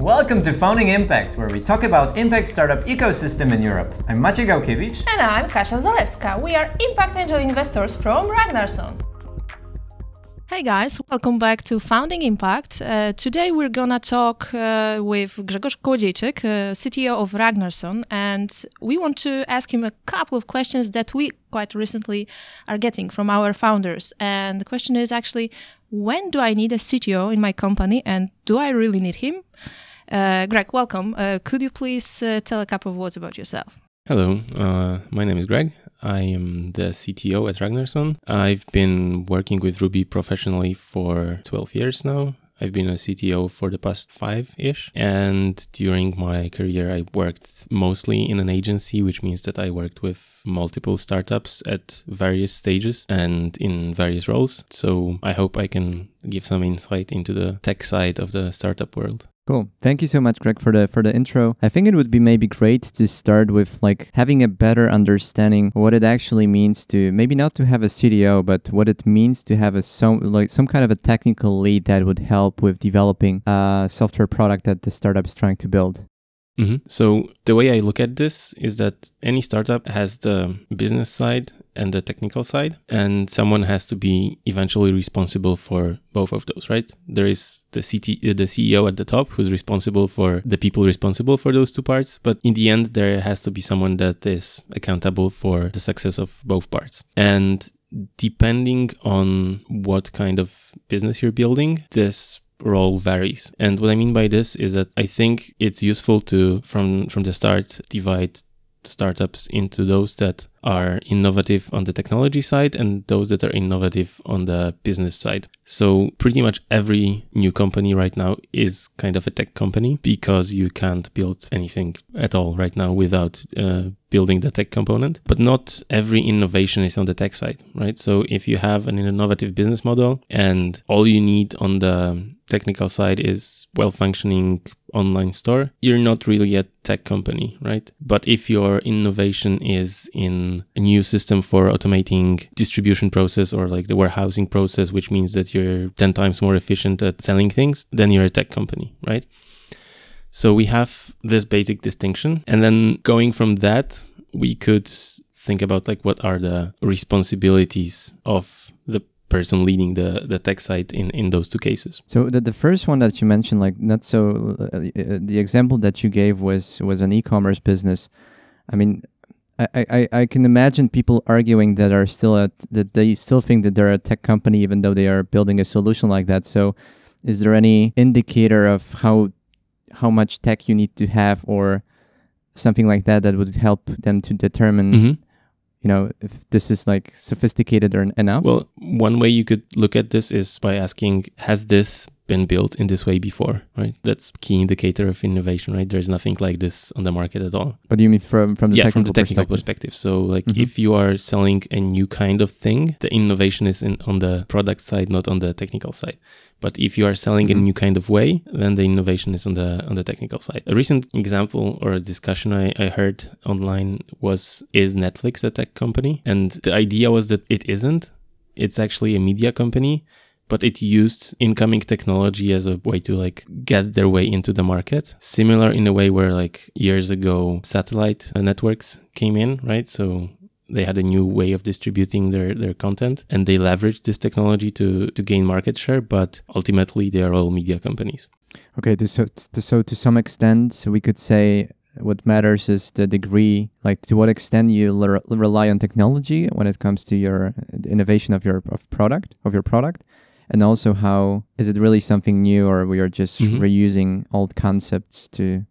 Welcome to Founding Impact, where we talk about impact startup ecosystem in Europe. I'm Maciej Gałkiewicz. And I'm Kasia Zalewska. We are impact angel investors from Ragnarson. Hey guys, welcome back to Founding Impact. Uh, today we're gonna talk uh, with Grzegorz Kołodziejczyk, uh, CTO of Ragnarson, and we want to ask him a couple of questions that we quite recently are getting from our founders. And the question is actually, when do I need a CTO in my company, and do I really need him? Uh, Greg, welcome. Uh, could you please uh, tell a couple of words about yourself? Hello, uh, my name is Greg. I am the CTO at Ragnarson. I've been working with Ruby professionally for 12 years now. I've been a CTO for the past five ish. And during my career, I worked mostly in an agency, which means that I worked with multiple startups at various stages and in various roles. So I hope I can give some insight into the tech side of the startup world. Cool. Thank you so much, Greg, for the for the intro. I think it would be maybe great to start with like having a better understanding what it actually means to maybe not to have a CTO, but what it means to have a some like some kind of a technical lead that would help with developing a software product that the startup is trying to build. Mm-hmm. So the way I look at this is that any startup has the business side and the technical side, and someone has to be eventually responsible for both of those, right? There is the CT, uh, the CEO at the top who's responsible for the people responsible for those two parts, but in the end, there has to be someone that is accountable for the success of both parts. And depending on what kind of business you're building, this role varies. And what I mean by this is that I think it's useful to from from the start divide startups into those that are innovative on the technology side and those that are innovative on the business side. So pretty much every new company right now is kind of a tech company because you can't build anything at all right now without uh, building the tech component. But not every innovation is on the tech side, right? So if you have an innovative business model and all you need on the technical side is well functioning online store, you're not really a tech company, right? But if your innovation is in a new system for automating distribution process or like the warehousing process, which means that you're 10 times more efficient at selling things, then you're a tech company, right? So we have this basic distinction. And then going from that, we could think about like what are the responsibilities of the person leading the the tech side in in those two cases so the, the first one that you mentioned like not so uh, uh, the example that you gave was was an e-commerce business i mean I, I, I can imagine people arguing that are still at that they still think that they're a tech company even though they are building a solution like that. So is there any indicator of how how much tech you need to have or something like that that would help them to determine mm-hmm you know if this is like sophisticated or enough well one way you could look at this is by asking has this been built in this way before right? That's key indicator of innovation right? There's nothing like this on the market at all. But you mean from from the yeah technical from the technical perspective, perspective. so like Mhm. if you are selling a new kind of thing the innovation is in on the product side not on the technical side. But if you are selling Mhm. a new kind of way then the innovation is on the on the technical side. A recent example or a discussion I, I heard online was is netflix a tech company? And the idea was that it isn't. It's actually a media company but it used incoming technology as a way to like get their way into the market. Similar in a way where like years ago satellite uh, networks came in right? So they had a new way of distributing their, their content and they leveraged this technology to to gain market share but ultimately they are all media companies. Okay so so to some extent we could say what matters is the degree like to what extent you rely on technology when it comes to your innovation of your of product of your product and also how is it really something new or we are just Mhm. reusing old concepts to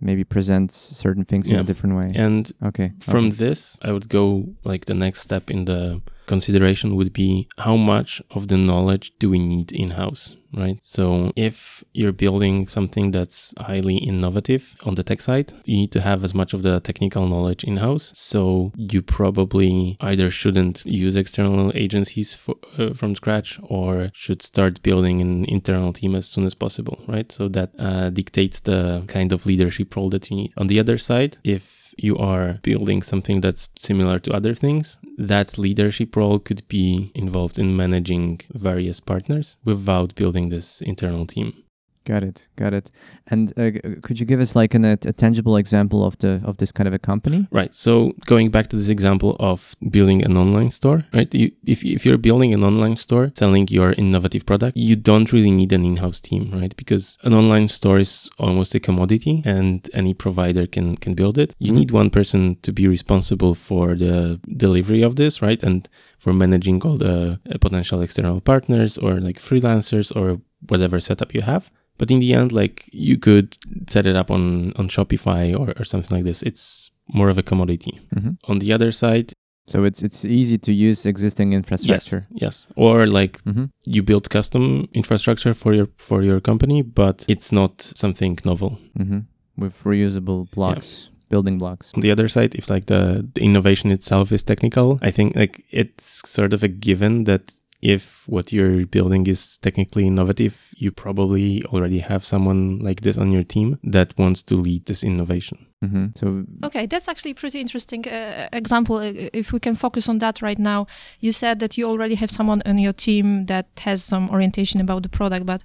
maybe present certain things in a different way and okay From okay. this, I would go like the next step in the consideration would be how much of the knowledge do we need in house, right? So if you're building something that's highly innovative on the tech side, you need to have as much of the technical knowledge in house. So you probably either shouldn't use external agencies for, uh, from scratch or should start building an internal team as soon as possible, right? So that uh, dictates the kind of leadership role that you need. On the other side, if you are building something that's similar to other things, that leadership role could be involved in managing various partners without building this internal team. Got it. Got it. And uh, could you give us like an, a, a tangible example of the of this kind of a company? Right. So going back to this example of building an online store, right? You, if, if you're building an online store selling your innovative product, you don't really need an in-house team, right? Because an online store is almost a commodity and any provider can, can build it. You need one person to be responsible for the delivery of this, right? And for managing all the uh, potential external partners or like freelancers or whatever setup you have. But in the end, like you could set it up on, on Shopify or, or something like this. It's more of a commodity. hmm On the other side, So it's it's easy to use existing infrastructure. yes. yes. Or like hmm you build custom infrastructure for your for your company, but it's not something novel. hmm With reusable blocks, building blocks. On the other side, if like the, the innovation itself is technical, I think like it's sort of a given that if what you're building is technically innovative, you probably already have someone like this on your team that wants to lead this innovation. hmm So Okay, that's actually a pretty interesting uh, example. Uh, If we can focus on that right now, you said that you already have someone on your team that has some orientation about the product, but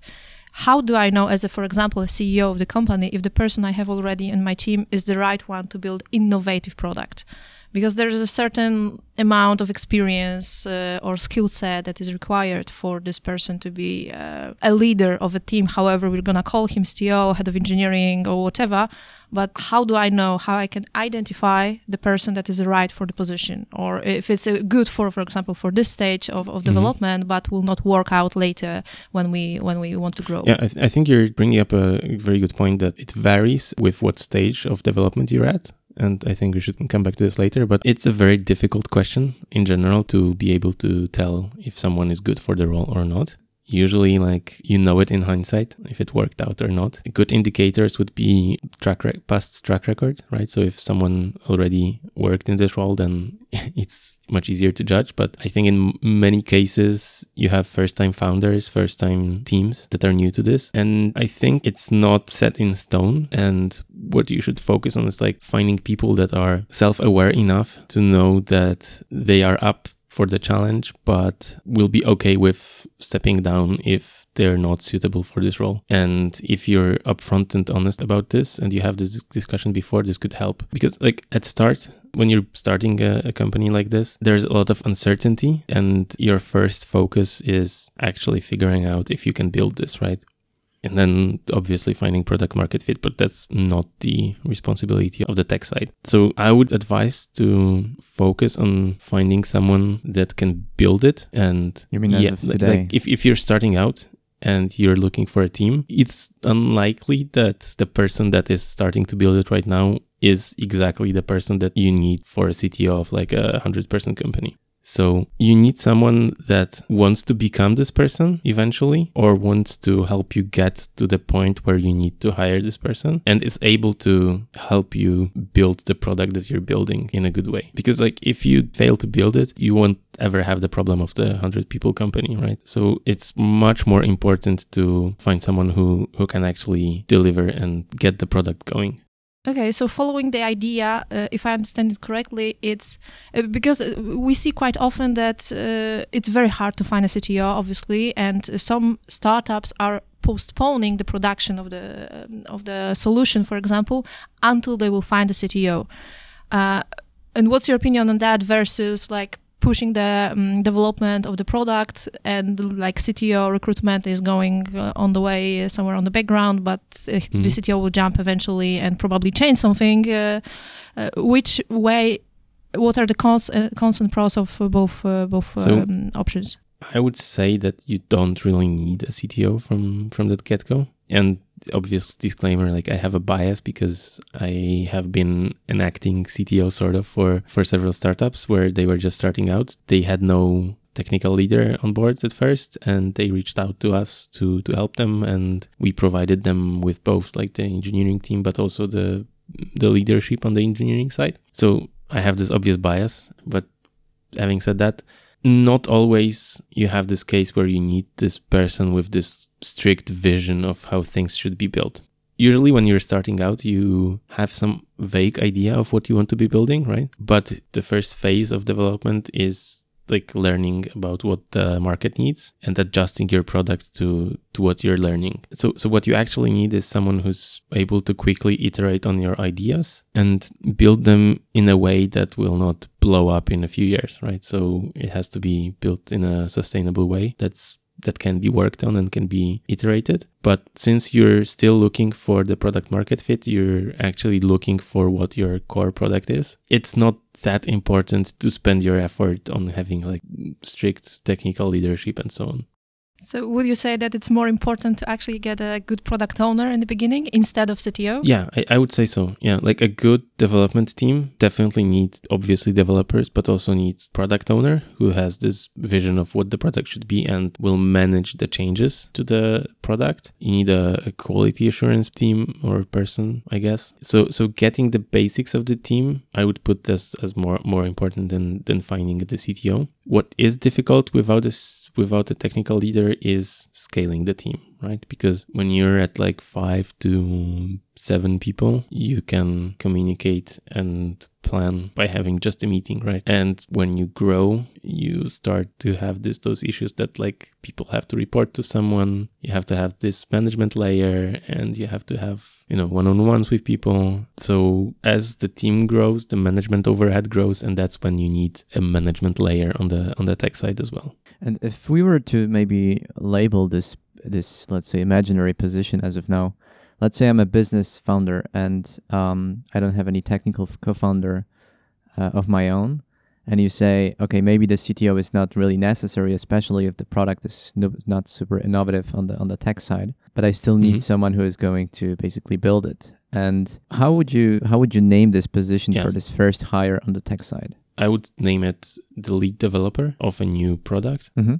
how do I know, as a, for example, a CEO of the company, if the person I have already in my team is the right one to build innovative product? Because there is a certain amount of experience uh, or skill set that is required for this person to be uh, a leader of a team. However, we're gonna call him CTO, head of engineering, or whatever but how do I know how I can identify the person that is right for the position, or if it's uh, good for, for example, for this stage of, of development, but will not work out later when we when we want to grow. Yeah, I, th- I think you're bringing up a very good point that it varies with what stage of development you're at. And I think we should come back to this later, but it's a very difficult question in general to be able to tell if someone is good for the role or not. Usually, like you know it in hindsight if it worked out or not. Good indicators would be track rec- past track record, right? So if someone already worked in this role, then it's much easier to judge. But I think in many cases, you have first time founders, first time teams that are new to this. And I think it's not set in stone. And what you should focus on is like finding people that are self aware enough to know that they are up for the challenge, but will be okay with stepping down if they're not suitable for this role. And if you're upfront and honest about this and you have this discussion before, this could help. Because, like, at start, when you're starting a, a company like this, there's a lot of uncertainty, and your first focus is actually figuring out if you can build this, right? And then obviously finding product market fit but that's not the responsibility of the tech side so i would advise to focus on finding someone that can build it and You mean as of like- today? like if, if you're starting out and you're looking for a team it's unlikely that the person that is starting to build it right now is exactly the person that you need for a cto of like a 100 person company so you need someone that wants to become this person eventually or wants to help you get to the point where you need to hire this person and is able to help you build the product that you're building in a good way. Because like if you fail to build it, you won't ever have the problem of the 100 people company, right? So it's much more important to find someone who who can actually deliver and get the product going. Okay, so following the idea, uh, if I understand it correctly, it's uh, because uh, we see quite often that uh, it's very hard to find a CTO, obviously, and some startups are postponing the production of the um, of the solution, for example, until they will find a CTO. Uh, and what's your opinion on that versus like pushing the um, development of the product and like CTO recruitment is going uh, on the way uh, somewhere on the background, but uh, the Mhm. CTO will jump eventually and probably change something. Uh, uh, which way? What are the cons, uh, cons and pros of both uh, both So- um, options? I would say that you don't really need a CTO from from the get go. And obvious disclaimer, like I have a bias because I have been an acting CTO sort of for for several startups where they were just starting out. They had no technical leader on board at first and they reached out to us to to help them and we provided them with both like the engineering team but also the the leadership on the engineering side. So I have this obvious bias, but having said that, not always you have this case where you need this person with this strict vision of how things should be built. Usually, when you're starting out, you have some vague idea of what you want to be building, right? But the first phase of development is like learning about what the market needs and adjusting your product to to what you're learning. So so what you actually need is someone who's able to quickly iterate on your ideas and build them in a way that will not blow up in a few years, right? So it has to be built in a sustainable way that's that can be worked on and can be iterated. But since you're still looking for the product market fit, you're actually looking for what your core product is. It's not that important to spend your effort on having like strict technical leadership and so on. So would you say that it's more important to actually get a good product owner in the beginning instead of CTO? Yeah, I, I would say so. Yeah, like a good development team definitely needs obviously developers, but also needs product owner who has this vision of what the product should be and will manage the changes to the product. You need a, a quality assurance team or person, I guess. So so getting the basics of the team, I would put this as more more important than than finding the CTO. What is difficult without this without a technical leader is scaling the team, right? Because when you're at like five to seven people, you can communicate and plan by having just a meeting, right? And when you grow, you start to have this those issues that like people have to report to someone, you have to have this management layer and you have to have, you know, one-on-ones with people. So as the team grows, the management overhead grows and that's when you need a management layer on the on the tech side as well. And if we were to maybe label this this let's say imaginary position as of now, let's say I'm a business founder and um, I don't have any technical co-founder uh, of my own, and you say, okay, maybe the CTO is not really necessary, especially if the product is no, not super innovative on the on the tech side, but I still need Mhm. someone who is going to basically build it. And how would you how would you name this position Yeah. for this first hire on the tech side? I would name it the lead developer of a new product. Mm-hmm.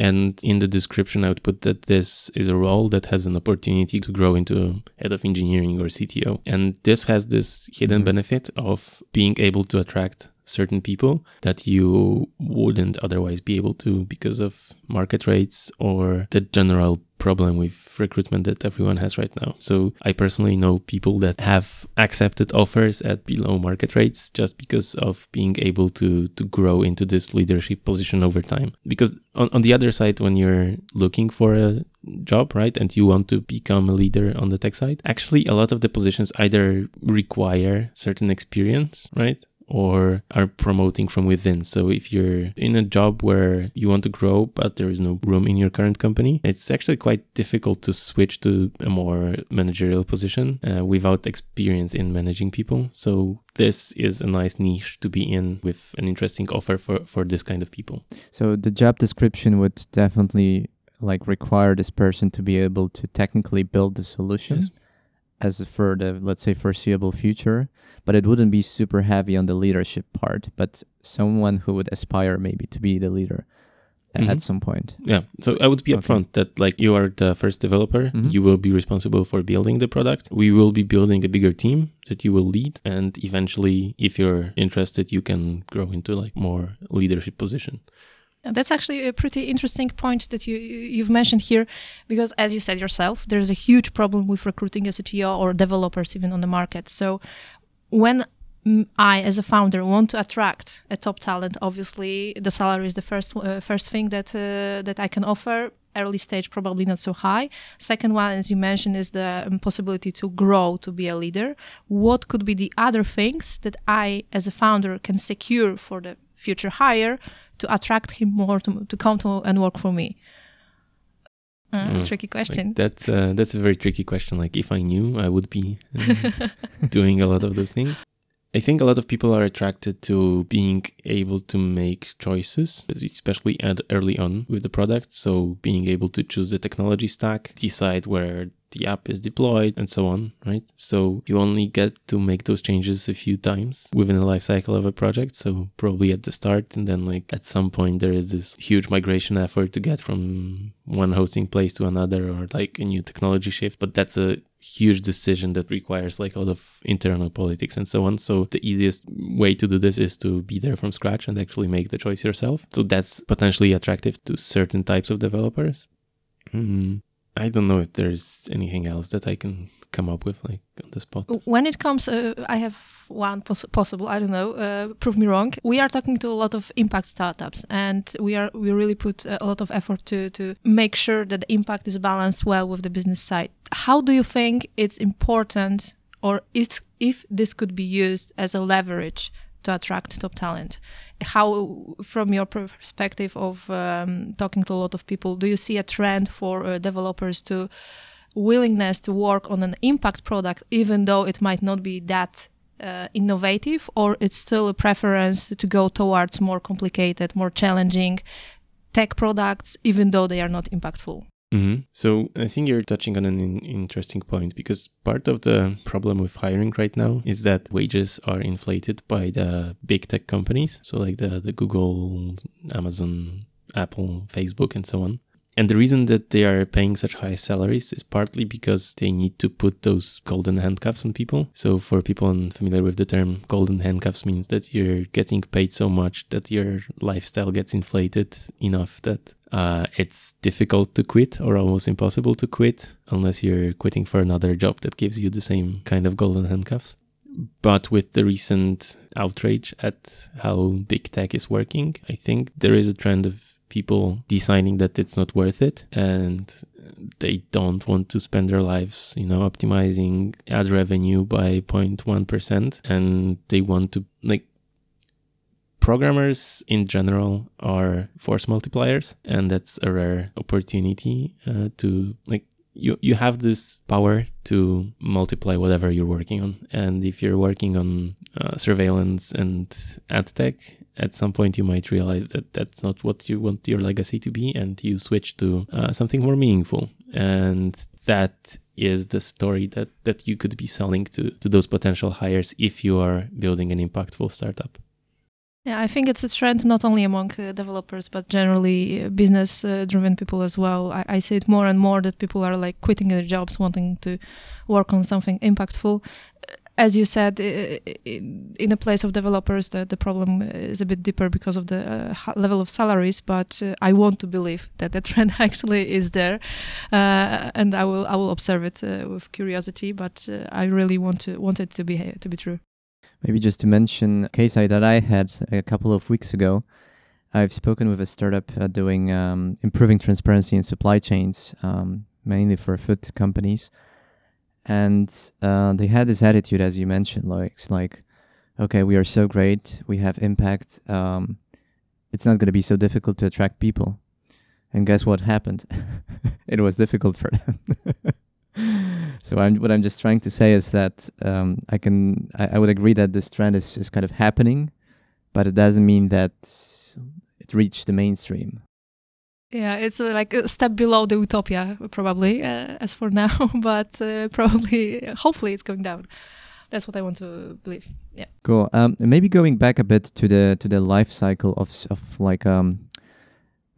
And in the description, I would put that this is a role that has an opportunity to grow into head of engineering or CTO. And this has this hidden Mhm. benefit of being able to attract certain people that you wouldn't otherwise be able to because of market rates or the general problem with recruitment that everyone has right now. So I personally know people that have accepted offers at below market rates just because of being able to to grow into this leadership position over time. Because on, on the other side, when you're looking for a job, right, and you want to become a leader on the tech side, actually a lot of the positions either require certain experience, right? Or are promoting from within. So if you're in a job where you want to grow, but there is no room in your current company, it's actually quite difficult to switch to a more managerial position uh, without experience in managing people. So this is a nice niche to be in with an interesting offer for, for this kind of people. So the job description would definitely like require this person to be able to technically build the solution Yes. As for the let's say foreseeable future, but it wouldn't be super heavy on the leadership part, but someone who would aspire maybe to be the leader Mhm. at some point. Yeah. So I would be Okay. upfront that like you are the first developer, Mhm. you will be responsible for building the product. We will be building a bigger team that you will lead and eventually if you're interested you can grow into like more leadership position. That's actually a pretty interesting point that you you- you've mentioned here, because as you said yourself, there's a huge problem with recruiting a CTO or developers even on the market. So when I, as a founder, want to attract a top talent, obviously the salary is the first uh, first thing that uh, that I can offer. Early stage, probably not so high. Second one, as you mentioned, is the um, possibility to grow to be a leader. What could be the other things that I, as a founder, can secure for the future hire to attract him more to, to come to and work for me? Uh, Mm, tricky Like, question. that's uh, that's a very tricky question. Like if I knew, I would be uh, doing a lot of those things. I think a lot of people are attracted to being able to make choices, especially at early on with the product. So being able to choose the technology stack, decide where the app is deployed, and so on, right? So you only get to make those changes a few times within the life cycle of a project. So probably at the start, and then like at some point there is this huge migration effort to get from one hosting place to another, or like a new technology shift. But that's a huge decision that requires like a lot of internal politics and so on. So the easiest way to do this is to be there from scratch and actually make the choice yourself. So that's potentially attractive to certain types of developers. Hmm. I don't know if there's anything else that I can come up with like on the spot. When it comes, uh, I have one poss- possible. I don't know. Uh, prove me wrong. We are talking to a lot of impact startups, and we are we really put a lot of effort to to make sure that the impact is balanced well with the business side. How do you think it's important, or it's if this could be used as a leverage to attract top talent? How, from your perspective of um, talking to a lot of people, do you see a trend for uh, developers to willingness to work on an impact product, even though it might not be that uh, innovative, or it's still a preference to go towards more complicated, more challenging tech products, even though they are not impactful? Mm-hmm. So I think you're touching on an in- interesting point because part of the problem with hiring right now is that wages are inflated by the big tech companies. So like the, the Google, Amazon, Apple, Facebook, and so on. And the reason that they are paying such high salaries is partly because they need to put those golden handcuffs on people. So, for people unfamiliar with the term, golden handcuffs means that you're getting paid so much that your lifestyle gets inflated enough that uh, it's difficult to quit or almost impossible to quit unless you're quitting for another job that gives you the same kind of golden handcuffs. But with the recent outrage at how big tech is working, I think there is a trend of people deciding that it's not worth it and they don't want to spend their lives, you know, optimizing ad revenue by 0.1% and they want to like programmers in general are force multipliers and that's a rare opportunity uh, to like you you have this power to multiply whatever you're working on. And if you're working on uh, surveillance and ad tech at some point you might realize that that's not what you want your legacy to be and you switch to uh, something more meaningful. And that is the story that that you could be selling to to those potential hires if you are building an impactful startup yeah, I think it's a trend not only among uh, developers, but generally uh, business uh, driven people as well. I, I, see it more and more that people are like quitting their jobs, wanting to work on something impactful. Uh, as you said, in a place of developers, the, the problem is a bit deeper because of the uh, level of salaries. But uh, I want to believe that the trend actually is there, and I will I will observe it with curiosity. But I really want to want it to be to be true. Maybe just to mention a case that I had a couple of weeks ago. I've spoken with a startup uh, doing um, improving transparency in supply chains, um, mainly for food companies. And uh, they had this attitude, as you mentioned, like like, okay, we are so great, we have impact. Um, it's not going to be so difficult to attract people. And guess what happened? it was difficult for them. so I'm, what I'm just trying to say is that um, I can I, I, would agree that this trend is, is kind of happening, but it doesn't mean that it reached the mainstream. Yeah, it's uh, like a step below the utopia, probably uh, as for now, but uh, probably hopefully it's going down. That's what I want to believe. Yeah. Cool. Um, maybe going back a bit to the to the life cycle of of like um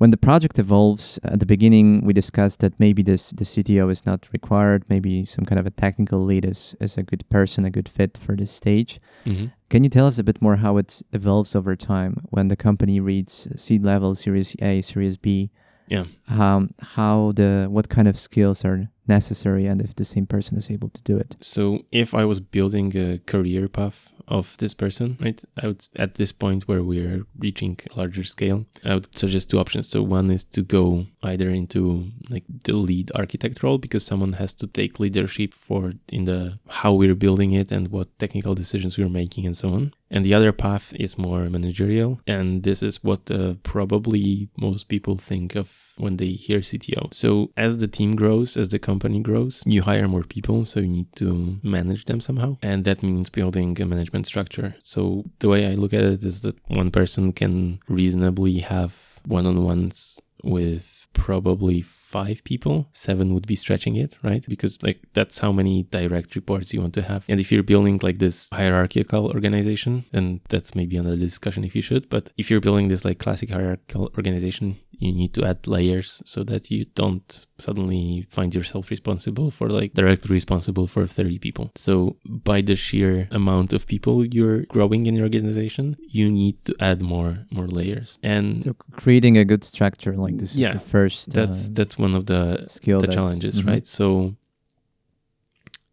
when the project evolves at the beginning we discussed that maybe this the cto is not required maybe some kind of a technical lead is, is a good person a good fit for this stage. Mm-hmm. can you tell us a bit more how it evolves over time when the company reads seed level series a series b? Yeah. Um, how the what kind of skills are necessary and if the same person is able to do it so if i was building a career path of this person, right? I would at this point where we're reaching a larger scale, I would suggest two options. So one is to go either into like the lead architect role because someone has to take leadership for in the how we're building it and what technical decisions we're making and so on. And the other path is more managerial. And this is what uh, probably most people think of when they hear CTO. So as the team grows, as the company grows, you hire more people. So you need to manage them somehow. And that means building a management structure. So the way I look at it is that one person can reasonably have one on ones with probably five people, seven would be stretching it, right? Because like that's how many direct reports you want to have. And if you're building like this hierarchical organization, then that's maybe another discussion if you should. But if you're building this like classic hierarchical organization, you need to add layers so that you don't suddenly find yourself responsible for like directly responsible for 30 people. So by the sheer amount of people you're growing in your organization, you need to add more more layers. And so creating a good structure like this yeah, is the first that's uh, that's one of the skill the challenges, mm-hmm. right? So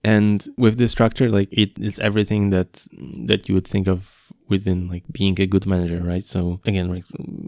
And with this structure, like it, it's everything that that you would think of within like being a good manager, right? So again, like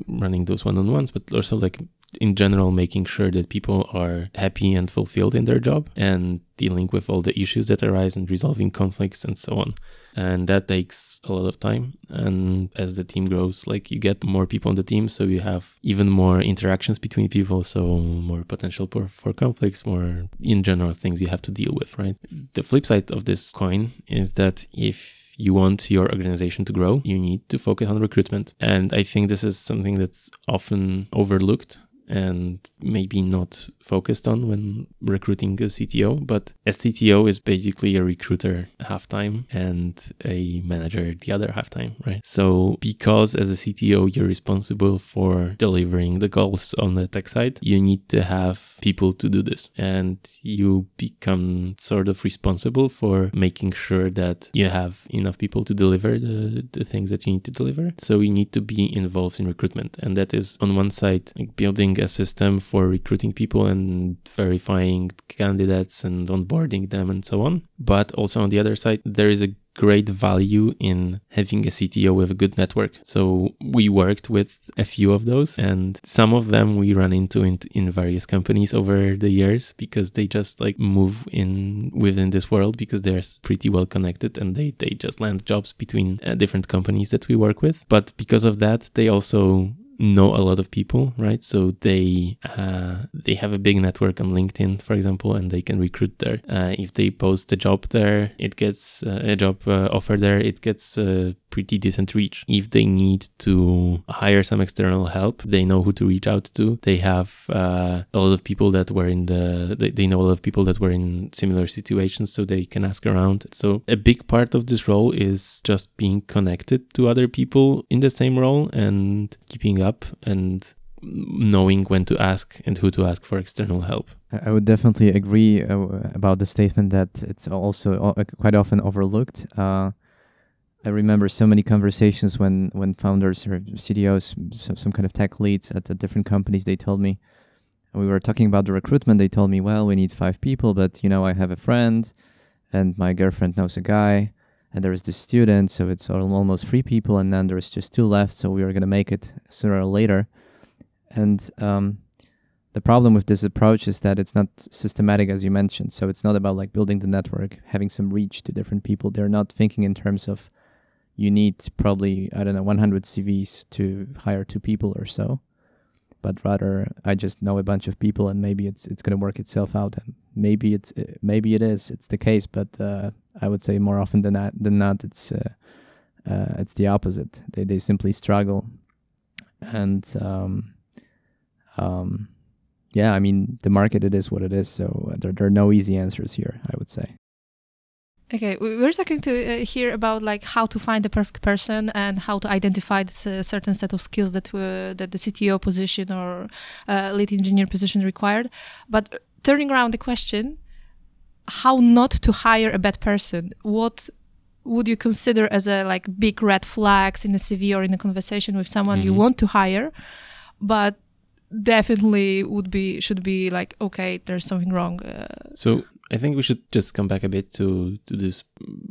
running those one-on-ones, but also like in general making sure that people are happy and fulfilled in their job and dealing with all the issues that arise and resolving conflicts and so on and that takes a lot of time and as the team grows like you get more people on the team so you have even more interactions between people so more potential for, for conflicts more in general things you have to deal with right the flip side of this coin is that if you want your organization to grow, you need to focus on recruitment. And I think this is something that's often overlooked and maybe not focused on when recruiting a CTO. But a CTO is basically a recruiter half time and a manager the other half time, right? So because as a CTO you're responsible for delivering the goals on the tech side, you need to have people to do this, and you become sort of responsible for making sure that you have enough people to deliver the the things that you need to deliver. So you need to be involved in recruitment, and that is on one side like building a system for recruiting people and verifying candidates and onboarding them and so on. But also on the other side, there is a great value in having a CTO with a good network. So we worked with a few of those and some of them we run into in, in various companies over the years because they just like move in within this world because they're pretty well connected and they, they just land jobs between uh, different companies that we work with. But because of that, they also know a lot of people, right? So they uh, they have a big network on LinkedIn, for example, and they can recruit there. Uh, if they post a job there, it gets uh, a job uh, offer there. It gets a pretty decent reach. If they need to hire some external help, they know who to reach out to. They have uh, a lot of people that were in the they, they know a lot of people that were in similar situations, so they can ask around. So a big part of this role is just being connected to other people in the same role and keeping up and knowing when to ask and who to ask for external help. I would definitely agree uh, about the statement that it's also uh, quite often overlooked. Uh, I remember so many conversations when, when founders or CTOs, some, some kind of tech leads at the different companies, they told me, we were talking about the recruitment. They told me, well, we need five people, but you know, I have a friend and my girlfriend knows a guy and there is this student, so it's almost three people, and then there's just two left, so we are going to make it sooner or later. And um, the problem with this approach is that it's not systematic, as you mentioned. So it's not about like building the network, having some reach to different people. They're not thinking in terms of you need probably I don't know 100 CVs to hire two people or so. But rather I just know a bunch of people and maybe it's it's going to work itself out. And maybe it's uh, maybe it is it's the case. But uh, I would say more often than that than not it's uh, uh, it's the opposite. They they simply struggle. And um, um, yeah I mean the market it is what it is. So there, there are no easy answers here I would say Okay, we're talking to uh, here about like how to find the perfect person and how to identify this uh, certain set of skills that uh, that the CTO position or uh, lead engineer position required. But turning around the question, how not to hire a bad person? What would you consider as a like big red flags in a CV or in a conversation with someone mm -hmm. you mm-hmm. want to hire, but definitely would be should be like okay, there's something wrong. Uh, so I think we should just come back a bit to to this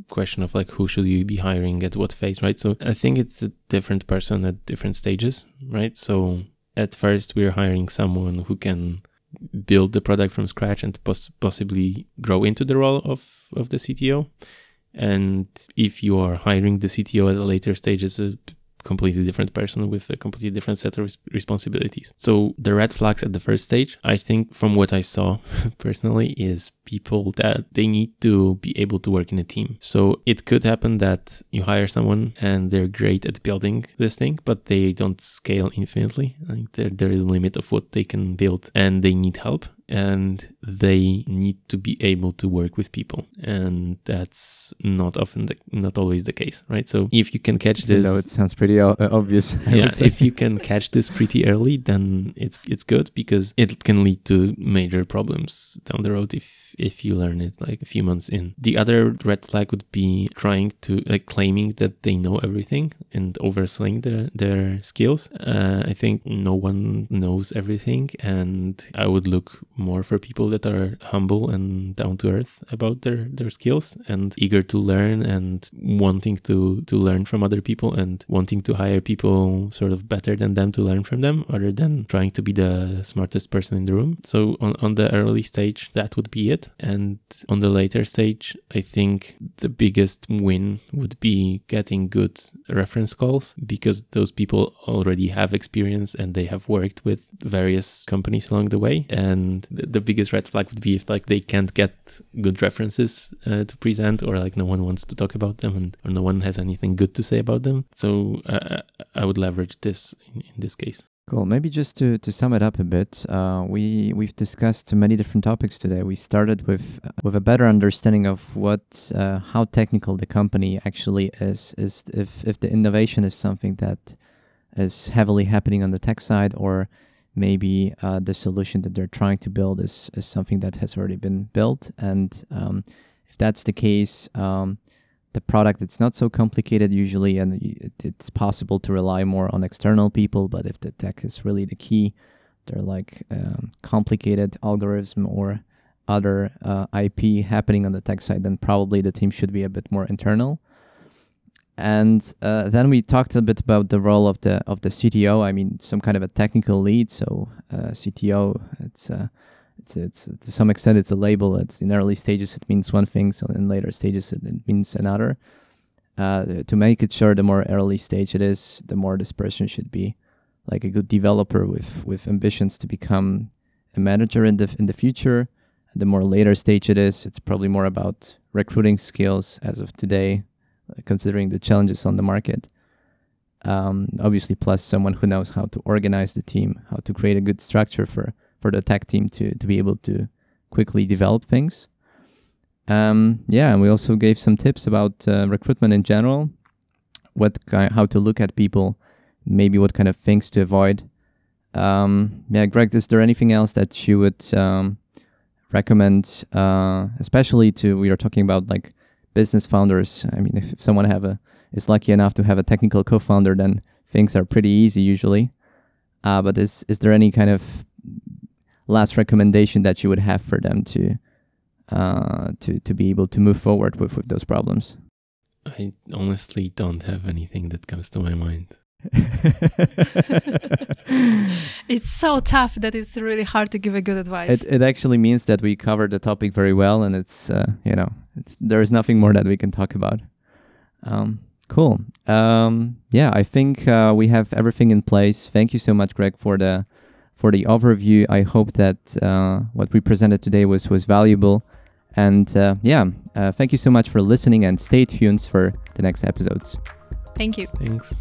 question of like who should you be hiring at what phase, right? So I think it's a different person at different stages, right? So at first we're hiring someone who can build the product from scratch and poss- possibly grow into the role of of the CTO. And if you are hiring the CTO at a later stage as a completely different person with a completely different set of responsibilities. So the red flags at the first stage, I think from what I saw personally is people that they need to be able to work in a team. So it could happen that you hire someone and they're great at building this thing, but they don't scale infinitely. Like there, there is a limit of what they can build and they need help and they need to be able to work with people. And that's not often the, not always the case right? So if you can catch this no it sounds pretty obvious I yeah if you can catch this pretty early then it's it's good because it can lead to major problems down the road if if you learn it like a few months in. The other red flag would be trying to like claiming that they know everything and overselling their their skills. Uh, i think no one knows everything and i would look more for people that are humble and down to earth about their their skills and eager to learn and wanting to to learn from other people and wanting to hire people sort of better than them to learn from them other than trying to be the smartest person in the room. So on, on the early stage that would be it. And on the later stage, I think the biggest win would be getting good reference calls because those people already have experience and they have worked with various companies along the way. And the, biggest red flag would be if like they can't get good references uh, to present or like no one wants to talk about them and or no one has anything good to say about them. So uh, I would leverage this in, in this case. Cool. Maybe just to, to sum it up a bit, uh, we we've discussed many different topics today. We started with with a better understanding of what uh, how technical the company actually is. Is if if the innovation is something that is heavily happening on the tech side, or maybe uh, the solution that they're trying to build is is something that has already been built. And um, if that's the case, um, the product it's not so complicated usually and it's possible to rely more on external people but if the tech is really the key they're like um, complicated algorithm or other uh, ip happening on the tech side then probably the team should be a bit more internal and uh, then we talked a bit about the role of the of the cto i mean some kind of a technical lead so uh, cto it's uh, it's, it's to some extent it's a label. It's in early stages it means one thing, so in later stages it, it means another. Uh, to make it sure, the more early stage it is, the more this person should be like a good developer with with ambitions to become a manager in the in the future. The more later stage it is, it's probably more about recruiting skills as of today, considering the challenges on the market. Um, obviously, plus someone who knows how to organize the team, how to create a good structure for for the tech team to to be able to quickly develop things. Um, yeah, and we also gave some tips about uh, recruitment in general, what how to look at people, maybe what kind of things to avoid. Um, yeah, Greg, is there anything else that you would um, recommend, uh, especially to we are talking about like business founders? I mean, if, if someone have a is lucky enough to have a technical co-founder, then things are pretty easy usually. Uh, but is is there any kind of last recommendation that you would have for them to uh, to to be able to move forward with with those problems? I honestly don't have anything that comes to my mind. it's so tough that it's really hard to give a good advice. It, it actually means that we covered the topic very well, and it's uh, you know it's there is nothing more that we can talk about. Um, cool. Um, yeah, I think uh, we have everything in place. Thank you so much, Greg, for the for the overview. I hope that uh, what we presented today was was valuable. And uh, yeah, uh, thank you so much for listening and stay tuned for the next episodes. Thank you. Thanks.